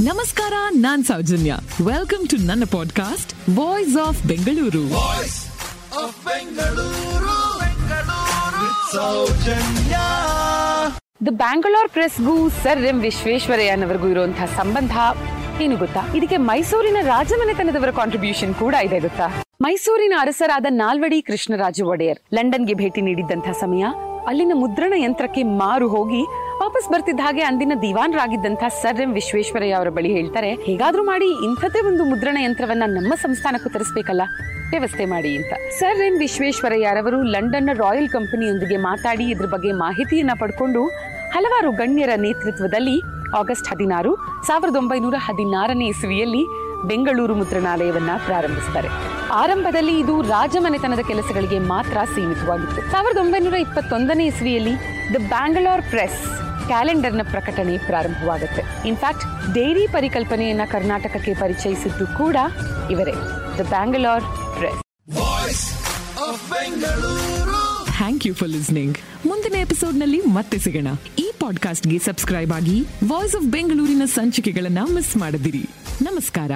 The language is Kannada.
ನಮಸ್ಕಾರ ನಾನ್ ಸೌಜನ್ಯ. ವೆಲ್ಕಮ್ ಟು ನನ್ನ podcast voice of Bengaluru the Bangalore ಪ್ರೆಸ್ಗೂ sir M ವಿಶ್ವೇಶ್ವರಯ್ಯನವರಿಗೂ ಇರುವಂತಹ ಸಂಬಂಧ ಏನು ಗೊತ್ತಾ? ಇದಕ್ಕೆ ಮೈಸೂರಿನ ರಾಜಮನೆತನದವರ ಕಾಂಟ್ರಿಬ್ಯೂಷನ್ ಕೂಡ ಇದೆ ಗೊತ್ತಾ? ಮೈಸೂರಿನ ಅರಸರಾದ ನಾಲ್ವಡಿ ಕೃಷ್ಣರಾಜ ಒಡೆಯರ್ ಲಂಡನ್ಗೆ ಭೇಟಿ ನೀಡಿದ್ದಂತಹ ಸಮಯ ಅಲ್ಲಿನ ಮುದ್ರಣ ಯಂತ್ರಕ್ಕೆ ಮಾರು ಹೋಗಿ ವಾಪಸ್ ಬರ್ತಿದ್ದ ಹಾಗೆ ಅಂದಿನ ದಿವಾನ್ರಾಗಿದ್ದಂತಹ ಸರ್ ಎಂ ವಿಶ್ವೇಶ್ವರಯ್ಯ ಅವರ ಬಳಿ ಹೇಳ್ತಾರೆ, ಹೇಗಾದ್ರೂ ಮಾಡಿ ಇಂಥದೇ ಒಂದು ಮುದ್ರಣ ಯಂತ್ರವನ್ನ ನಮ್ಮ ಸಂಸ್ಥಾನಕ್ಕೂ ತರಿಸ್ಬೇಕಲ್ಲ? ವ್ಯವಸ್ಥೆ ಮಾಡಿ ಅಂತ. ಸರ್ ಎಂ ವಿಶ್ವೇಶ್ವರಯ್ಯರವರು ಲಂಡನ್ನ ರಾಯಲ್ ಕಂಪನಿಯೊಂದಿಗೆ ಮಾತಾಡಿ ಇದ್ರ ಬಗ್ಗೆ ಮಾಹಿತಿಯನ್ನ ಪಡ್ಕೊಂಡು ಹಲವಾರು ಗಣ್ಯರ ನೇತೃತ್ವದಲ್ಲಿ ಆಗಸ್ಟ್ ಹದಿನಾರು, ಸಾವಿರದ ಒಂಬೈನೂರ ಹದಿನಾರನೇ ಇಸುವಿಯಲ್ಲಿ ಬೆಂಗಳೂರು ಮುದ್ರಣಾಲಯವನ್ನ ಪ್ರಾರಂಭಿಸ್ತಾರೆ. ಆರಂಭದಲ್ಲಿ ಇದು ರಾಜಮನೆತನದ ಕೆಲಸಗಳಿಗೆ ಮಾತ್ರ ಸೀಮಿತವಾಗಿತ್ತು. ಸಾವಿರದ ಒಂಬೈನೂರ ಇಪ್ಪತ್ತೊಂದನೇ ಇಸ್ವಿಯಲ್ಲಿ ದ ಪ್ರೆಸ್ ಕ್ಯಾಲೆಂಡರ್ನ ಪ್ರಕಟಣೆ ಪ್ರಾರಂಭವಾಗುತ್ತೆ. ಇನ್ಫ್ಯಾಕ್ಟ್ ಡೈರಿ ಪರಿಕಲ್ಪನೆಯನ್ನ ಕರ್ನಾಟಕಕ್ಕೆ ಪರಿಚಯಿಸಿದ್ದು ಕೂಡ ಇವರೇ. The Bangalore press thank you for listening ಮುಂದಿನ ಎಪಿಸೋಡ್ನಲ್ಲಿ ಮತ್ತೆ ಸಿಗೋಣ. ಈ ಪಾಡ್ಕಾಸ್ಟ್ಗೆ ಸಬ್ಸ್ಕ್ರೈಬ್ ಆಗಿ ವಾಯ್ಸ್ ಆಫ್ ಬೆಂಗಳೂರಿನ ಸಂಚಿಕೆಗಳನ್ನ ಮಿಸ್ ಮಾಡದಿರಿ. ನಮಸ್ಕಾರ.